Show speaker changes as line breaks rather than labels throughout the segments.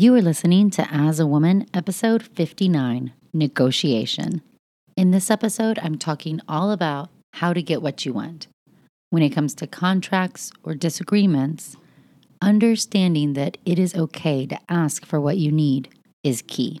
You are listening to As a Woman, episode 59 Negotiation. In this episode, I'm talking all about how to get what you want. When it comes to contracts or disagreements, understanding that it is okay to ask for what you need is key.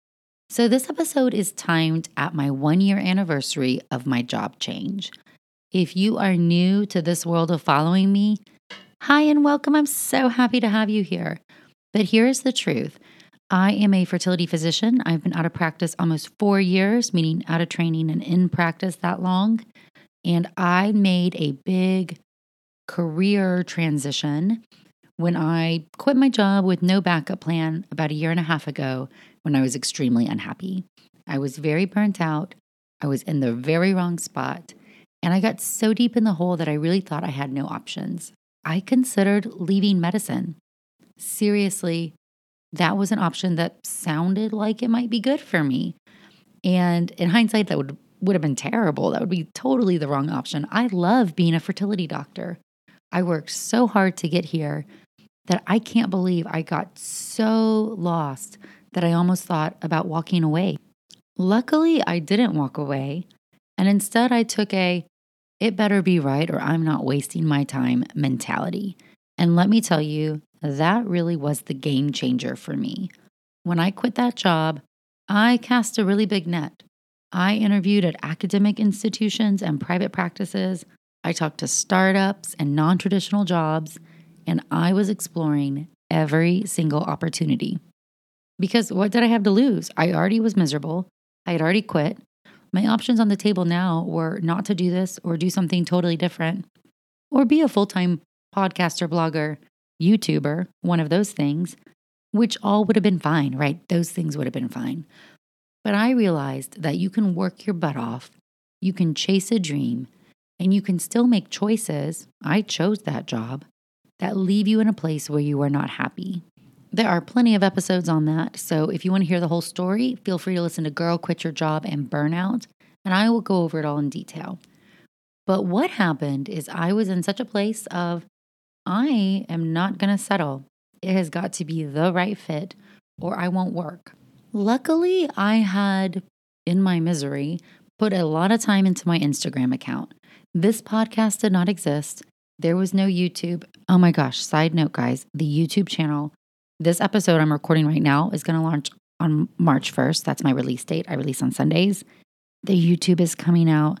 So, this episode is timed at my one year anniversary of my job change. If you are new to this world of following me, hi and welcome. I'm so happy to have you here. But here's the truth I am a fertility physician. I've been out of practice almost four years, meaning out of training and in practice that long. And I made a big career transition when I quit my job with no backup plan about a year and a half ago when I was extremely unhappy. I was very burnt out. I was in the very wrong spot. And I got so deep in the hole that I really thought I had no options. I considered leaving medicine. Seriously, that was an option that sounded like it might be good for me. And in hindsight, that would, would have been terrible. That would be totally the wrong option. I love being a fertility doctor. I worked so hard to get here that I can't believe I got so lost that I almost thought about walking away. Luckily, I didn't walk away. And instead, I took a it better be right or I'm not wasting my time mentality. And let me tell you, that really was the game changer for me. When I quit that job, I cast a really big net. I interviewed at academic institutions and private practices. I talked to startups and non traditional jobs, and I was exploring every single opportunity. Because what did I have to lose? I already was miserable. I had already quit. My options on the table now were not to do this or do something totally different or be a full time podcaster, blogger, YouTuber, one of those things, which all would have been fine, right? Those things would have been fine. But I realized that you can work your butt off, you can chase a dream, and you can still make choices. I chose that job that leave you in a place where you are not happy. There are plenty of episodes on that. So if you want to hear the whole story, feel free to listen to Girl Quit Your Job and Burnout, and I will go over it all in detail. But what happened is I was in such a place of, I am not going to settle. It has got to be the right fit or I won't work. Luckily, I had, in my misery, put a lot of time into my Instagram account. This podcast did not exist. There was no YouTube. Oh my gosh, side note, guys, the YouTube channel, this episode I'm recording right now is going to launch on March 1st. That's my release date. I release on Sundays. The YouTube is coming out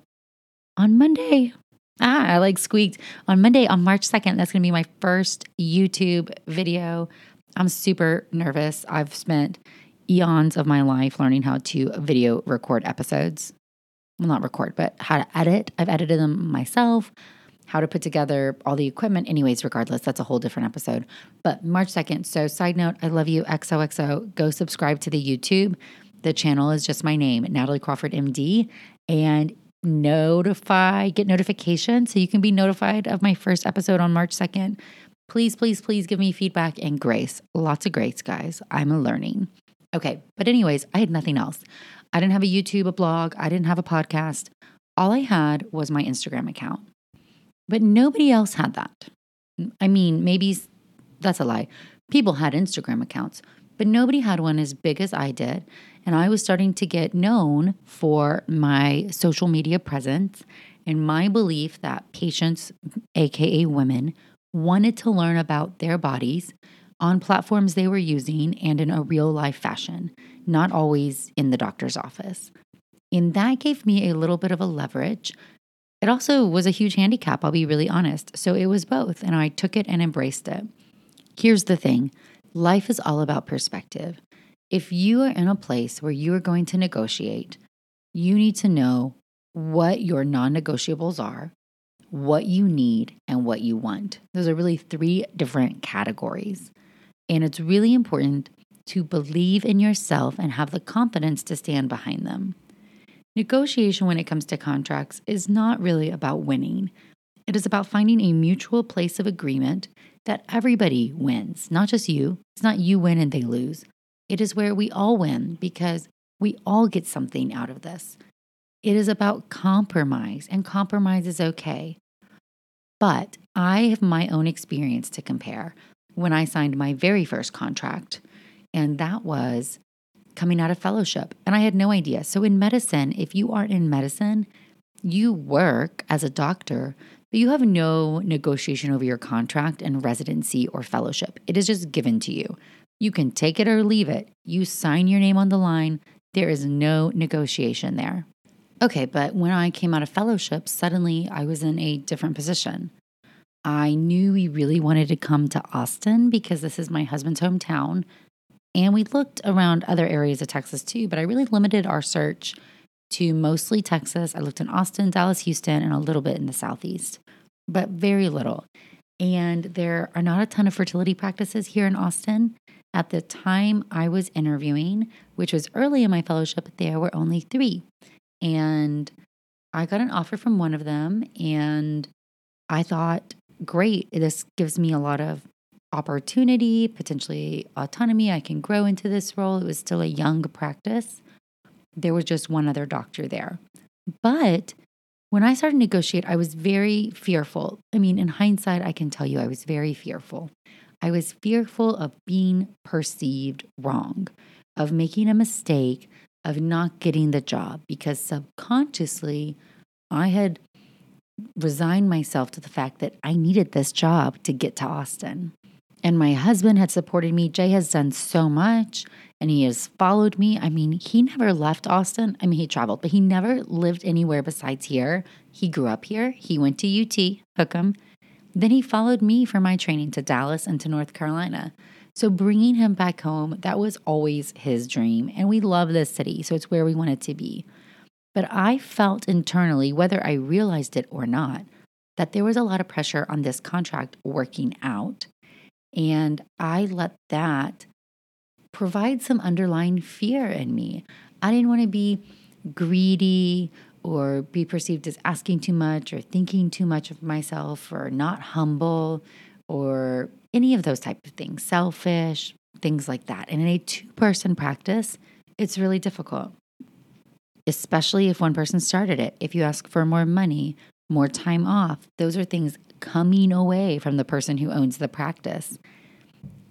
on Monday. Ah, I like squeaked. On Monday, on March 2nd, that's going to be my first YouTube video. I'm super nervous. I've spent eons of my life learning how to video record episodes well, not record, but how to edit. I've edited them myself, how to put together all the equipment. Anyways, regardless, that's a whole different episode. But March 2nd. So, side note, I love you, XOXO. Go subscribe to the YouTube. The channel is just my name, Natalie Crawford MD, and notify, get notification so you can be notified of my first episode on March 2nd. Please, please, please give me feedback and grace. Lots of grace, guys. I'm a learning. Okay, but anyways, I had nothing else. I didn't have a YouTube, a blog, I didn't have a podcast. All I had was my Instagram account. But nobody else had that. I mean, maybe that's a lie. People had Instagram accounts, but nobody had one as big as I did. And I was starting to get known for my social media presence and my belief that patients, AKA women, wanted to learn about their bodies on platforms they were using and in a real life fashion not always in the doctor's office. And that gave me a little bit of a leverage. It also was a huge handicap, I'll be really honest. So it was both, and I took it and embraced it. Here's the thing life is all about perspective. If you are in a place where you are going to negotiate, you need to know what your non negotiables are, what you need, and what you want. Those are really three different categories. And it's really important to believe in yourself and have the confidence to stand behind them. Negotiation, when it comes to contracts, is not really about winning. It is about finding a mutual place of agreement that everybody wins, not just you. It's not you win and they lose. It is where we all win because we all get something out of this. It is about compromise, and compromise is okay. But I have my own experience to compare when I signed my very first contract, and that was coming out of fellowship. And I had no idea. So, in medicine, if you aren't in medicine, you work as a doctor, but you have no negotiation over your contract and residency or fellowship. It is just given to you. You can take it or leave it. You sign your name on the line. There is no negotiation there. Okay, but when I came out of fellowship, suddenly I was in a different position. I knew we really wanted to come to Austin because this is my husband's hometown. And we looked around other areas of Texas too, but I really limited our search to mostly Texas. I looked in Austin, Dallas, Houston, and a little bit in the Southeast, but very little. And there are not a ton of fertility practices here in Austin. At the time I was interviewing, which was early in my fellowship, there were only three. And I got an offer from one of them, and I thought, great, this gives me a lot of opportunity, potentially autonomy. I can grow into this role. It was still a young practice. There was just one other doctor there. But when I started to negotiate, I was very fearful. I mean, in hindsight, I can tell you I was very fearful. I was fearful of being perceived wrong, of making a mistake, of not getting the job because subconsciously I had resigned myself to the fact that I needed this job to get to Austin. And my husband had supported me. Jay has done so much and he has followed me. I mean, he never left Austin. I mean, he traveled, but he never lived anywhere besides here. He grew up here. He went to UT, Hook 'em. Then he followed me for my training to Dallas and to North Carolina. So bringing him back home, that was always his dream. And we love this city, so it's where we wanted to be. But I felt internally, whether I realized it or not, that there was a lot of pressure on this contract working out. And I let that provide some underlying fear in me. I didn't want to be greedy or be perceived as asking too much or thinking too much of myself or not humble or any of those type of things, selfish, things like that. And in a two-person practice, it's really difficult. Especially if one person started it. If you ask for more money, more time off, those are things coming away from the person who owns the practice.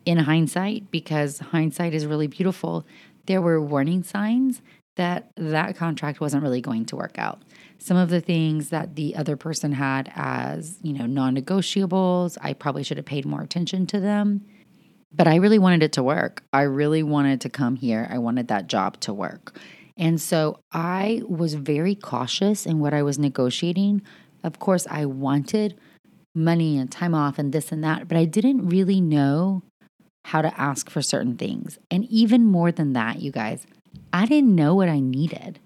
In hindsight, because hindsight is really beautiful, there were warning signs that that contract wasn't really going to work out. Some of the things that the other person had as, you know, non-negotiables, I probably should have paid more attention to them. But I really wanted it to work. I really wanted to come here. I wanted that job to work. And so I was very cautious in what I was negotiating. Of course, I wanted money and time off and this and that, but I didn't really know how to ask for certain things. And even more than that, you guys, I didn't know what I needed.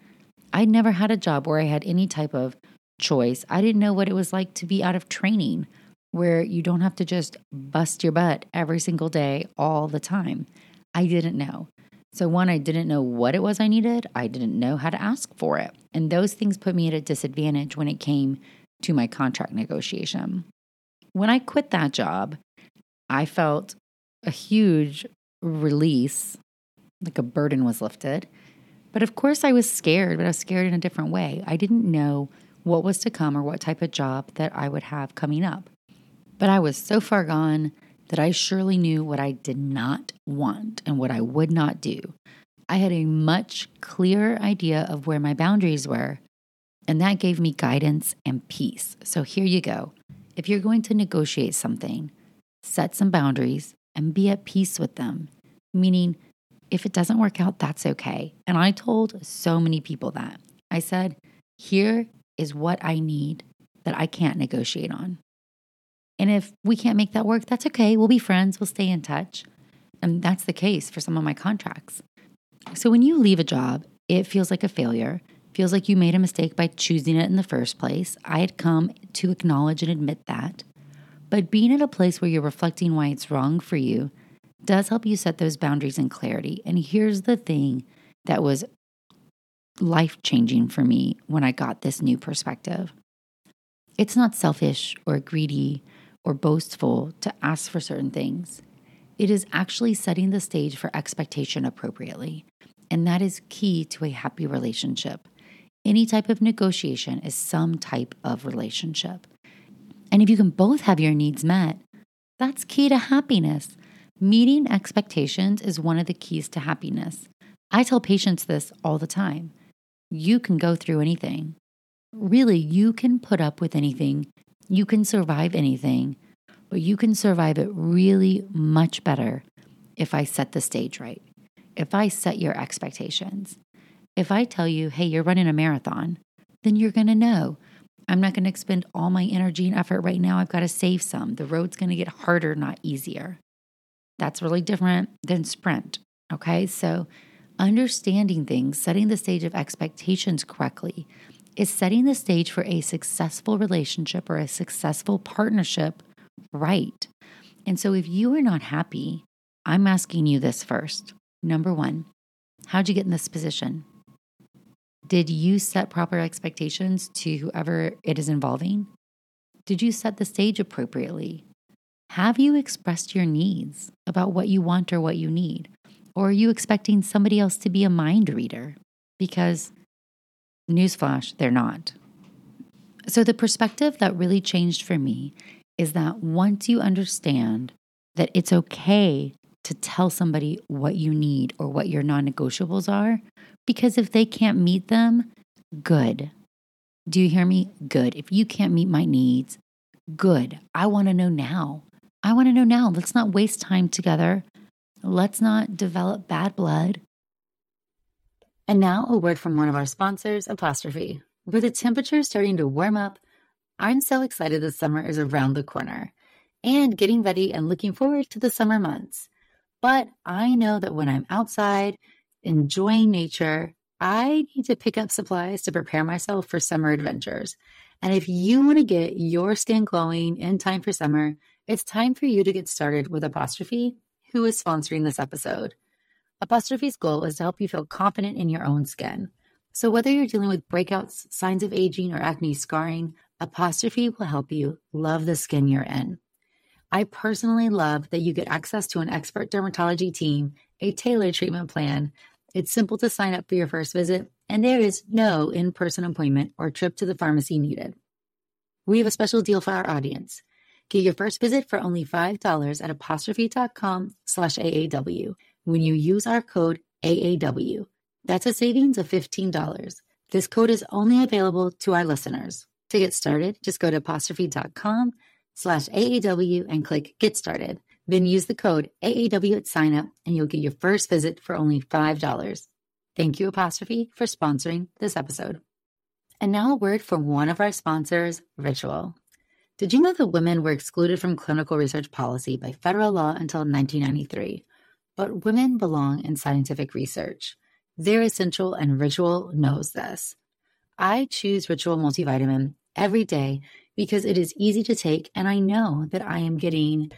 I'd never had a job where I had any type of choice. I didn't know what it was like to be out of training, where you don't have to just bust your butt every single day, all the time. I didn't know. So, one, I didn't know what it was I needed. I didn't know how to ask for it. And those things put me at a disadvantage when it came to my contract negotiation. When I quit that job, I felt a huge release like a burden was lifted. But of course, I was scared, but I was scared in a different way. I didn't know what was to come or what type of job that I would have coming up. But I was so far gone that I surely knew what I did not want and what I would not do. I had a much clearer idea of where my boundaries were, and that gave me guidance and peace. So here you go. If you're going to negotiate something, set some boundaries and be at peace with them, meaning if it doesn't work out, that's okay. And I told so many people that. I said, here is what I need that I can't negotiate on. And if we can't make that work, that's okay. We'll be friends, we'll stay in touch. And that's the case for some of my contracts. So when you leave a job, it feels like a failure. Feels like you made a mistake by choosing it in the first place. I had come to acknowledge and admit that. But being at a place where you're reflecting why it's wrong for you does help you set those boundaries and clarity. And here's the thing that was life changing for me when I got this new perspective it's not selfish or greedy or boastful to ask for certain things. It is actually setting the stage for expectation appropriately. And that is key to a happy relationship. Any type of negotiation is some type of relationship. And if you can both have your needs met, that's key to happiness. Meeting expectations is one of the keys to happiness. I tell patients this all the time. You can go through anything. Really, you can put up with anything. You can survive anything, but you can survive it really much better if I set the stage right. If I set your expectations. If I tell you, hey, you're running a marathon, then you're going to know. I'm not going to expend all my energy and effort right now. I've got to save some. The road's going to get harder, not easier. That's really different than sprint. Okay. So, understanding things, setting the stage of expectations correctly, is setting the stage for a successful relationship or a successful partnership right. And so, if you are not happy, I'm asking you this first. Number one, how'd you get in this position? Did you set proper expectations to whoever it is involving? Did you set the stage appropriately? Have you expressed your needs about what you want or what you need? Or are you expecting somebody else to be a mind reader? Because, newsflash, they're not. So, the perspective that really changed for me is that once you understand that it's okay to tell somebody what you need or what your non negotiables are, because if they can't meet them, good. Do you hear me? Good. If you can't meet my needs, good. I want to know now. I want to know now. Let's not waste time together. Let's not develop bad blood. And now, a word from one of our sponsors, Apostrophe. With the temperature starting to warm up, I'm so excited the summer is around the corner and getting ready and looking forward to the summer months. But I know that when I'm outside enjoying nature, I need to pick up supplies to prepare myself for summer adventures. And if you want to get your skin glowing in time for summer, it's time for you to get started with Apostrophe, who is sponsoring this episode. Apostrophe's goal is to help you feel confident in your own skin. So whether you're dealing with breakouts, signs of aging, or acne scarring, Apostrophe will help you love the skin you're in. I personally love that you get access to an expert dermatology team, a tailored treatment plan. It's simple to sign up for your first visit, and there is no in person appointment or trip to the pharmacy needed. We have a special deal for our audience. Get your first visit for only $5 at apostrophe.com slash AAW when you use our code AAW. That's a savings of $15. This code is only available to our listeners. To get started, just go to apostrophe.com slash AAW and click Get Started. Then use the code AAW at signup and you'll get your first visit for only $5. Thank you, Apostrophe, for sponsoring this episode. And now a word from one of our sponsors, Ritual. Did you know that women were excluded from clinical research policy by federal law until 1993? But women belong in scientific research. They're essential, and Ritual knows this. I choose Ritual Multivitamin every day because it is easy to take, and I know that I am getting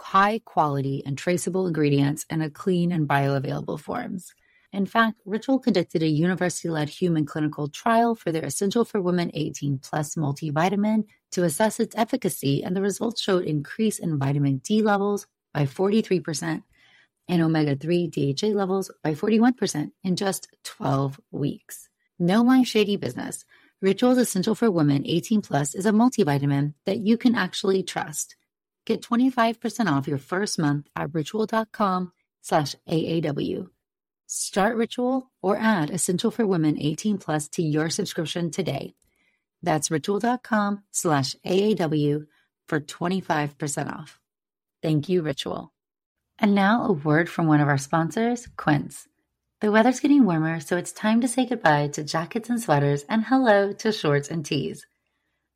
high quality and traceable ingredients in a clean and bioavailable forms. In fact, Ritual conducted a university led human clinical trial for their Essential for Women 18 Plus multivitamin to assess its efficacy, and the results showed increase in vitamin D levels by 43% and omega 3 DHA levels by 41% in just 12 weeks. No my shady business. Ritual's Essential for Women 18 Plus is a multivitamin that you can actually trust. Get 25% off your first month at ritual.com slash AAW. Start Ritual or add Essential for Women 18 Plus to your subscription today. That's ritual.com slash AAW for 25% off. Thank you, Ritual. And now a word from one of our sponsors, Quince. The weather's getting warmer, so it's time to say goodbye to jackets and sweaters and hello to shorts and tees.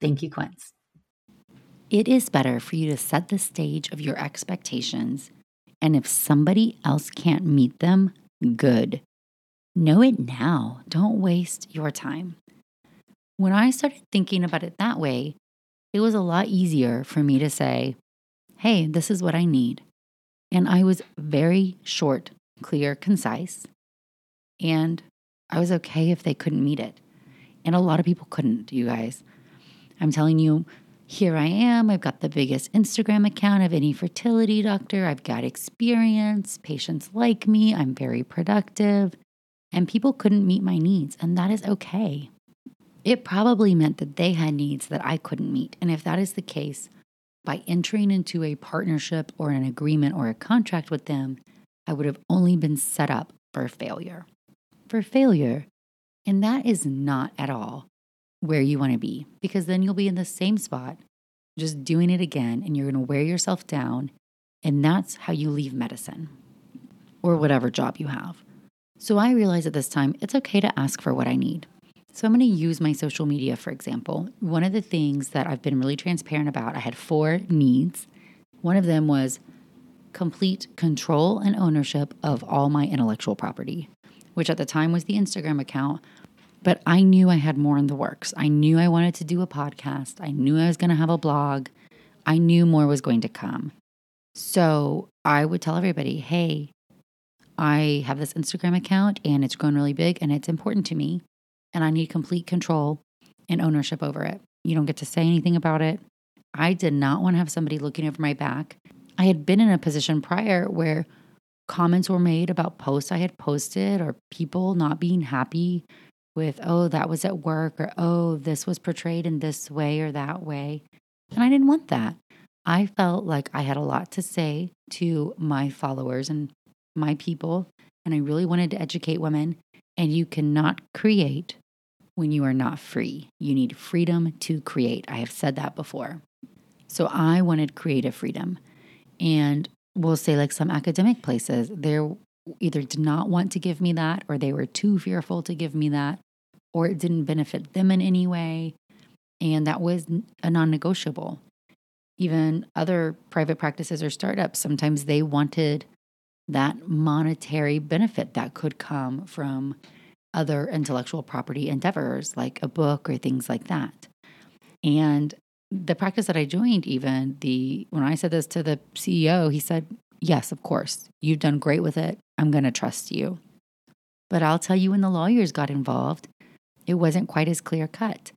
Thank you, Quince. It is better for you to set the stage of your expectations. And if somebody else can't meet them, good. Know it now. Don't waste your time. When I started thinking about it that way, it was a lot easier for me to say, hey, this is what I need. And I was very short, clear, concise. And I was okay if they couldn't meet it. And a lot of people couldn't, you guys. I'm telling you, here I am. I've got the biggest Instagram account of any fertility doctor. I've got experience. Patients like me. I'm very productive. And people couldn't meet my needs. And that is okay it probably meant that they had needs that I couldn't meet. And if that is the case, by entering into a partnership or an agreement or a contract with them, I would have only been set up for failure. For failure. And that is not at all where you want to be because then you'll be in the same spot, just doing it again, and you're going to wear yourself down. And that's how you leave medicine or whatever job you have. So I realized at this time it's okay to ask for what I need. So I'm going to use my social media, for example. One of the things that I've been really transparent about, I had four needs. One of them was complete control and ownership of all my intellectual property, which at the time was the Instagram account. But I knew I had more in the works. I knew I wanted to do a podcast. I knew I was going to have a blog. I knew more was going to come. So I would tell everybody, hey, I have this Instagram account and it's grown really big and it's important to me and I need complete control and ownership over it. You don't get to say anything about it. I did not want to have somebody looking over my back. I had been in a position prior where comments were made about posts I had posted or people not being happy with, oh, that was at work or oh, this was portrayed in this way or that way. And I didn't want that. I felt like I had a lot to say to my followers and my people. And I really wanted to educate women and you cannot create when you are not free. You need freedom to create. I have said that before. So I wanted creative freedom. And we'll say, like some academic places, they either did not want to give me that, or they were too fearful to give me that, or it didn't benefit them in any way. And that was a non negotiable. Even other private practices or startups, sometimes they wanted that monetary benefit that could come from other intellectual property endeavors like a book or things like that. And the practice that I joined, even the when I said this to the CEO, he said, Yes, of course, you've done great with it. I'm going to trust you. But I'll tell you, when the lawyers got involved, it wasn't quite as clear cut.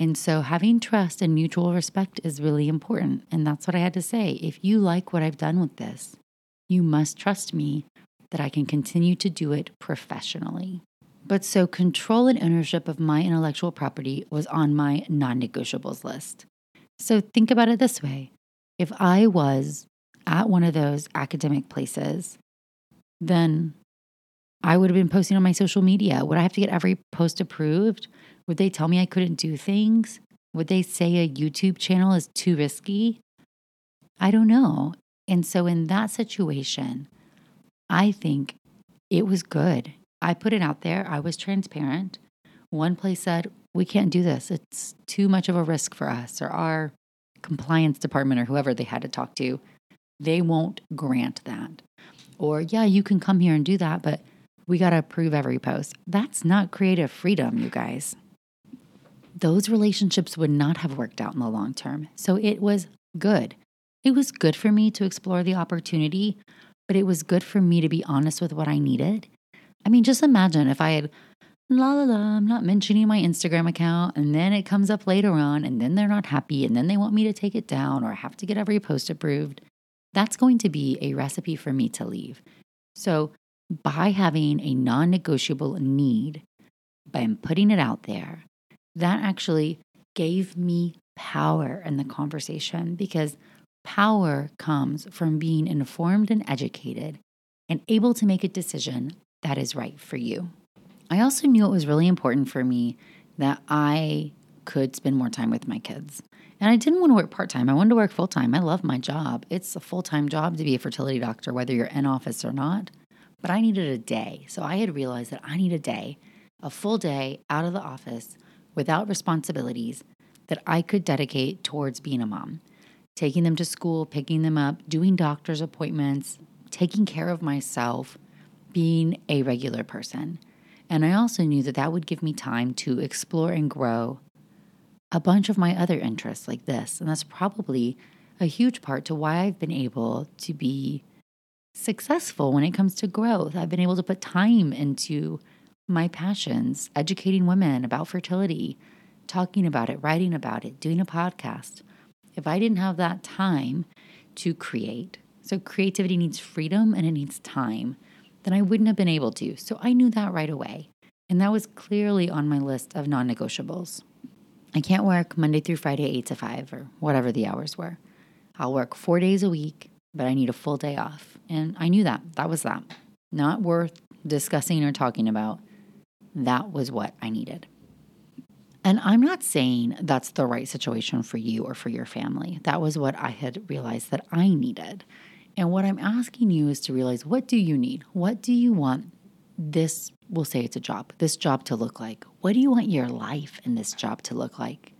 And so having trust and mutual respect is really important. And that's what I had to say. If you like what I've done with this, you must trust me that I can continue to do it professionally. But so control and ownership of my intellectual property was on my non negotiables list. So think about it this way if I was at one of those academic places, then I would have been posting on my social media. Would I have to get every post approved? Would they tell me I couldn't do things? Would they say a YouTube channel is too risky? I don't know. And so, in that situation, I think it was good. I put it out there, I was transparent. One place said, We can't do this. It's too much of a risk for us, or our compliance department, or whoever they had to talk to, they won't grant that. Or, yeah, you can come here and do that, but we got to approve every post. That's not creative freedom, you guys. Those relationships would not have worked out in the long term. So it was good. It was good for me to explore the opportunity, but it was good for me to be honest with what I needed. I mean, just imagine if I had la la la, I'm not mentioning my Instagram account. And then it comes up later on, and then they're not happy, and then they want me to take it down or have to get every post approved. That's going to be a recipe for me to leave. So, by having a non negotiable need, by putting it out there, that actually gave me power in the conversation because power comes from being informed and educated and able to make a decision that is right for you. I also knew it was really important for me that I could spend more time with my kids. And I didn't want to work part time. I wanted to work full time. I love my job. It's a full time job to be a fertility doctor, whether you're in office or not. But I needed a day. So I had realized that I need a day, a full day out of the office without responsibilities that I could dedicate towards being a mom, taking them to school, picking them up, doing doctor's appointments, taking care of myself, being a regular person. And I also knew that that would give me time to explore and grow a bunch of my other interests like this. And that's probably a huge part to why I've been able to be successful when it comes to growth. I've been able to put time into my passions, educating women about fertility, talking about it, writing about it, doing a podcast. If I didn't have that time to create, so creativity needs freedom and it needs time, then I wouldn't have been able to. So I knew that right away. And that was clearly on my list of non negotiables. I can't work Monday through Friday, 8 to 5, or whatever the hours were. I'll work four days a week, but I need a full day off. And I knew that. That was that. Not worth discussing or talking about. That was what I needed. And I'm not saying that's the right situation for you or for your family. That was what I had realized that I needed. And what I'm asking you is to realize what do you need? What do you want this, we'll say it's a job, this job to look like? What do you want your life in this job to look like?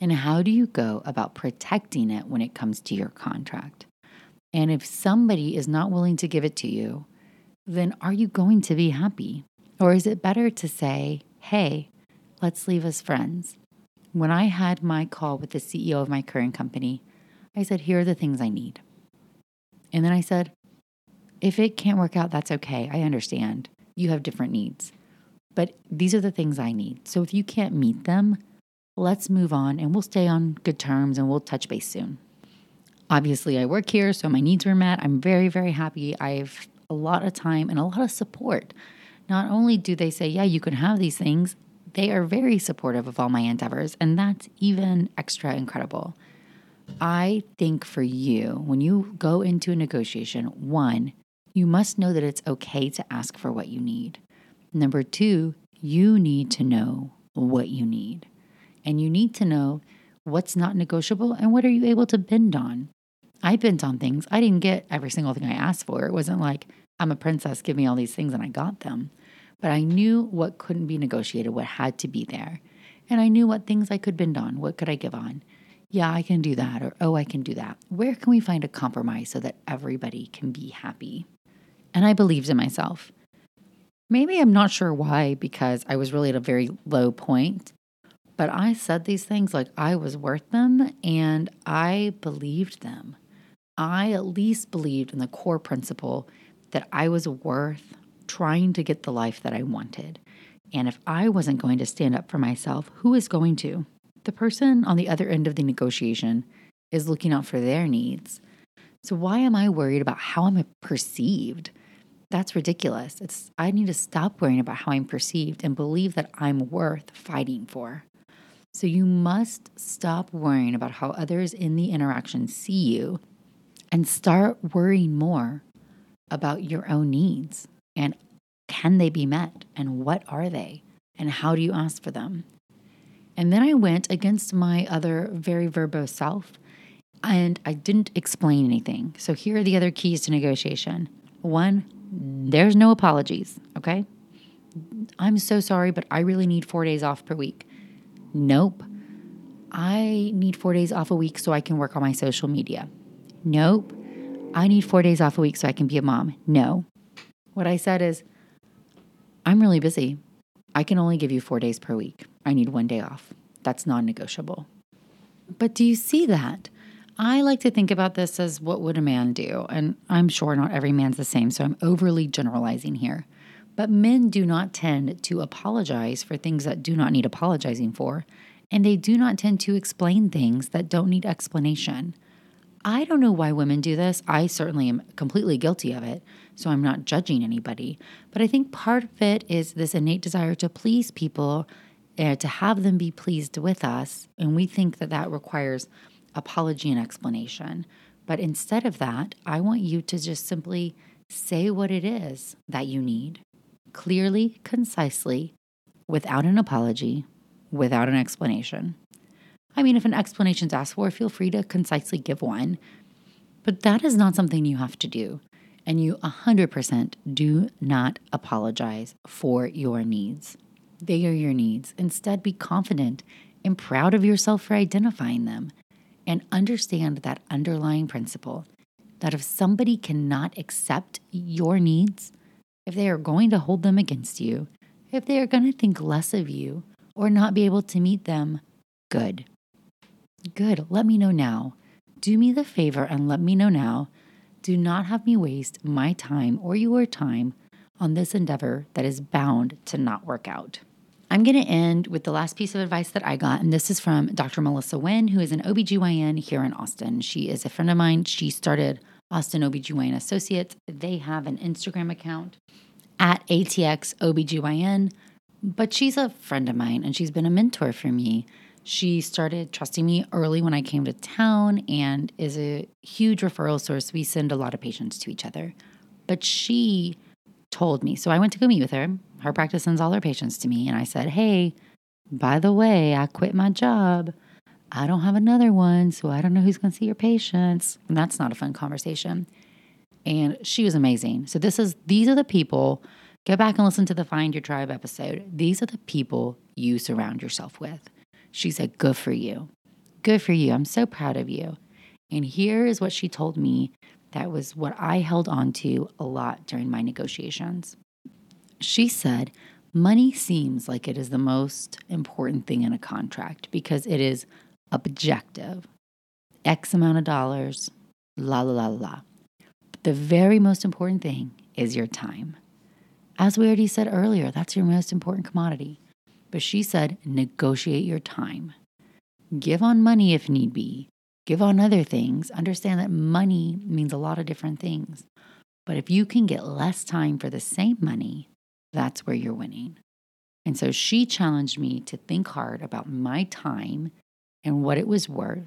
And how do you go about protecting it when it comes to your contract? And if somebody is not willing to give it to you, then are you going to be happy? Or is it better to say, hey, let's leave as friends? When I had my call with the CEO of my current company, I said, here are the things I need. And then I said, if it can't work out, that's okay. I understand. You have different needs. But these are the things I need. So if you can't meet them, let's move on and we'll stay on good terms and we'll touch base soon. Obviously, I work here, so my needs were met. I'm very, very happy. I have a lot of time and a lot of support. Not only do they say, yeah, you can have these things, they are very supportive of all my endeavors. And that's even extra incredible. I think for you, when you go into a negotiation, one, you must know that it's okay to ask for what you need. Number two, you need to know what you need. And you need to know what's not negotiable and what are you able to bend on. I bent on things. I didn't get every single thing I asked for. It wasn't like, I'm a princess, give me all these things, and I got them. But I knew what couldn't be negotiated, what had to be there. And I knew what things I could bend on, what could I give on yeah, I can do that, or oh, I can do that. Where can we find a compromise so that everybody can be happy? And I believed in myself. Maybe I'm not sure why, because I was really at a very low point, but I said these things like I was worth them and I believed them. I at least believed in the core principle that I was worth trying to get the life that I wanted. And if I wasn't going to stand up for myself, who is going to? the person on the other end of the negotiation is looking out for their needs. So why am I worried about how I'm perceived? That's ridiculous. It's I need to stop worrying about how I'm perceived and believe that I'm worth fighting for. So you must stop worrying about how others in the interaction see you and start worrying more about your own needs and can they be met and what are they and how do you ask for them? And then I went against my other very verbose self and I didn't explain anything. So here are the other keys to negotiation. One, there's no apologies, okay? I'm so sorry, but I really need four days off per week. Nope. I need four days off a week so I can work on my social media. Nope. I need four days off a week so I can be a mom. No. What I said is, I'm really busy. I can only give you four days per week. I need one day off. That's non negotiable. But do you see that? I like to think about this as what would a man do? And I'm sure not every man's the same, so I'm overly generalizing here. But men do not tend to apologize for things that do not need apologizing for, and they do not tend to explain things that don't need explanation. I don't know why women do this. I certainly am completely guilty of it, so I'm not judging anybody. But I think part of it is this innate desire to please people, uh, to have them be pleased with us. And we think that that requires apology and explanation. But instead of that, I want you to just simply say what it is that you need clearly, concisely, without an apology, without an explanation. I mean, if an explanation is asked for, feel free to concisely give one, but that is not something you have to do. And you 100% do not apologize for your needs. They are your needs. Instead, be confident and proud of yourself for identifying them and understand that underlying principle that if somebody cannot accept your needs, if they are going to hold them against you, if they are going to think less of you or not be able to meet them, good. Good. Let me know now. Do me the favor and let me know now. Do not have me waste my time or your time on this endeavor that is bound to not work out. I'm going to end with the last piece of advice that I got, and this is from Dr. Melissa Wynn, who is an OBGYN here in Austin. She is a friend of mine. She started Austin OBGYN Associates. They have an Instagram account at ATX OBGYN, but she's a friend of mine and she's been a mentor for me. She started trusting me early when I came to town and is a huge referral source. We send a lot of patients to each other. But she told me, so I went to go meet with her. Her practice sends all her patients to me. And I said, Hey, by the way, I quit my job. I don't have another one, so I don't know who's going to see your patients. And that's not a fun conversation. And she was amazing. So this is these are the people. Go back and listen to the Find Your Tribe episode. These are the people you surround yourself with. She said, Good for you. Good for you. I'm so proud of you. And here is what she told me that was what I held on to a lot during my negotiations. She said, Money seems like it is the most important thing in a contract because it is objective. X amount of dollars, la la la la. But the very most important thing is your time. As we already said earlier, that's your most important commodity. But she said, negotiate your time. Give on money if need be. Give on other things. Understand that money means a lot of different things. But if you can get less time for the same money, that's where you're winning. And so she challenged me to think hard about my time and what it was worth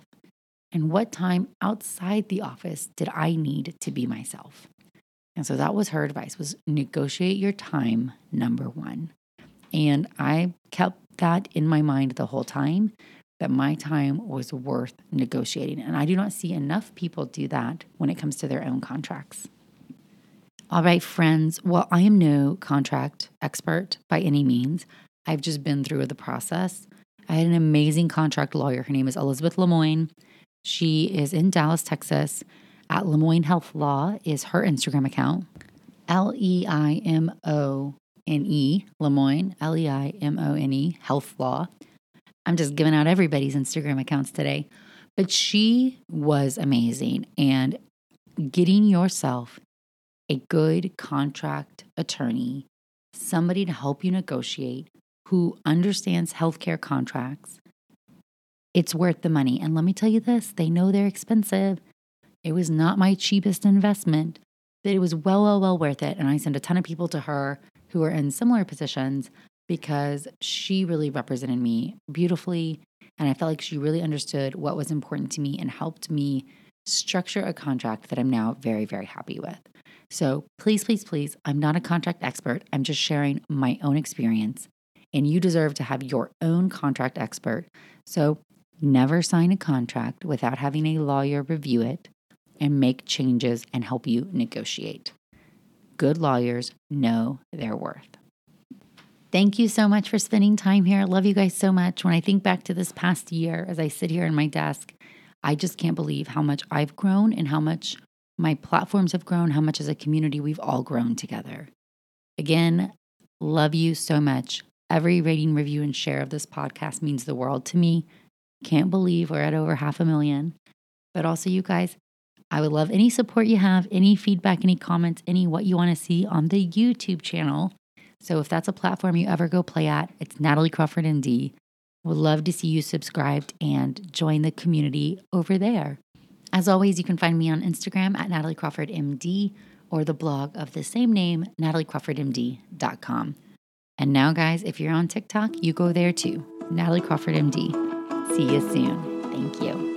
and what time outside the office did I need to be myself. And so that was her advice was negotiate your time number 1. And I kept that in my mind the whole time that my time was worth negotiating. And I do not see enough people do that when it comes to their own contracts. All right, friends. Well, I am no contract expert by any means. I've just been through the process. I had an amazing contract lawyer. Her name is Elizabeth Leimone. She is in Dallas, Texas. At Leimone Health Law is her Instagram account. L E I M O N E, Leimone, L E I M O N E, Health Law. I'm just giving out everybody's Instagram accounts today. But she was amazing. And getting yourself a good contract attorney, somebody to help you negotiate who understands healthcare contracts, it's worth the money. And let me tell you this they know they're expensive. It was not my cheapest investment, but it was well, well, well worth it. And I sent a ton of people to her who are in similar positions because she really represented me beautifully. And I felt like she really understood what was important to me and helped me structure a contract that I'm now very, very happy with. So please, please, please, I'm not a contract expert. I'm just sharing my own experience. And you deserve to have your own contract expert. So never sign a contract without having a lawyer review it and make changes and help you negotiate good lawyers know their worth. Thank you so much for spending time here. I love you guys so much. When I think back to this past year as I sit here in my desk, I just can't believe how much I've grown and how much my platforms have grown, how much as a community we've all grown together. Again, love you so much. Every rating, review, and share of this podcast means the world to me. Can't believe we're at over half a million. But also, you guys, I would love any support you have, any feedback, any comments, any what you want to see on the YouTube channel. So if that's a platform you ever go play at, it's Natalie Crawford MD. Would love to see you subscribed and join the community over there. As always, you can find me on Instagram at Natalie Crawford MD or the blog of the same name, nataliecrawfordmd.com. And now, guys, if you're on TikTok, you go there too, Natalie Crawford MD. See you soon. Thank you.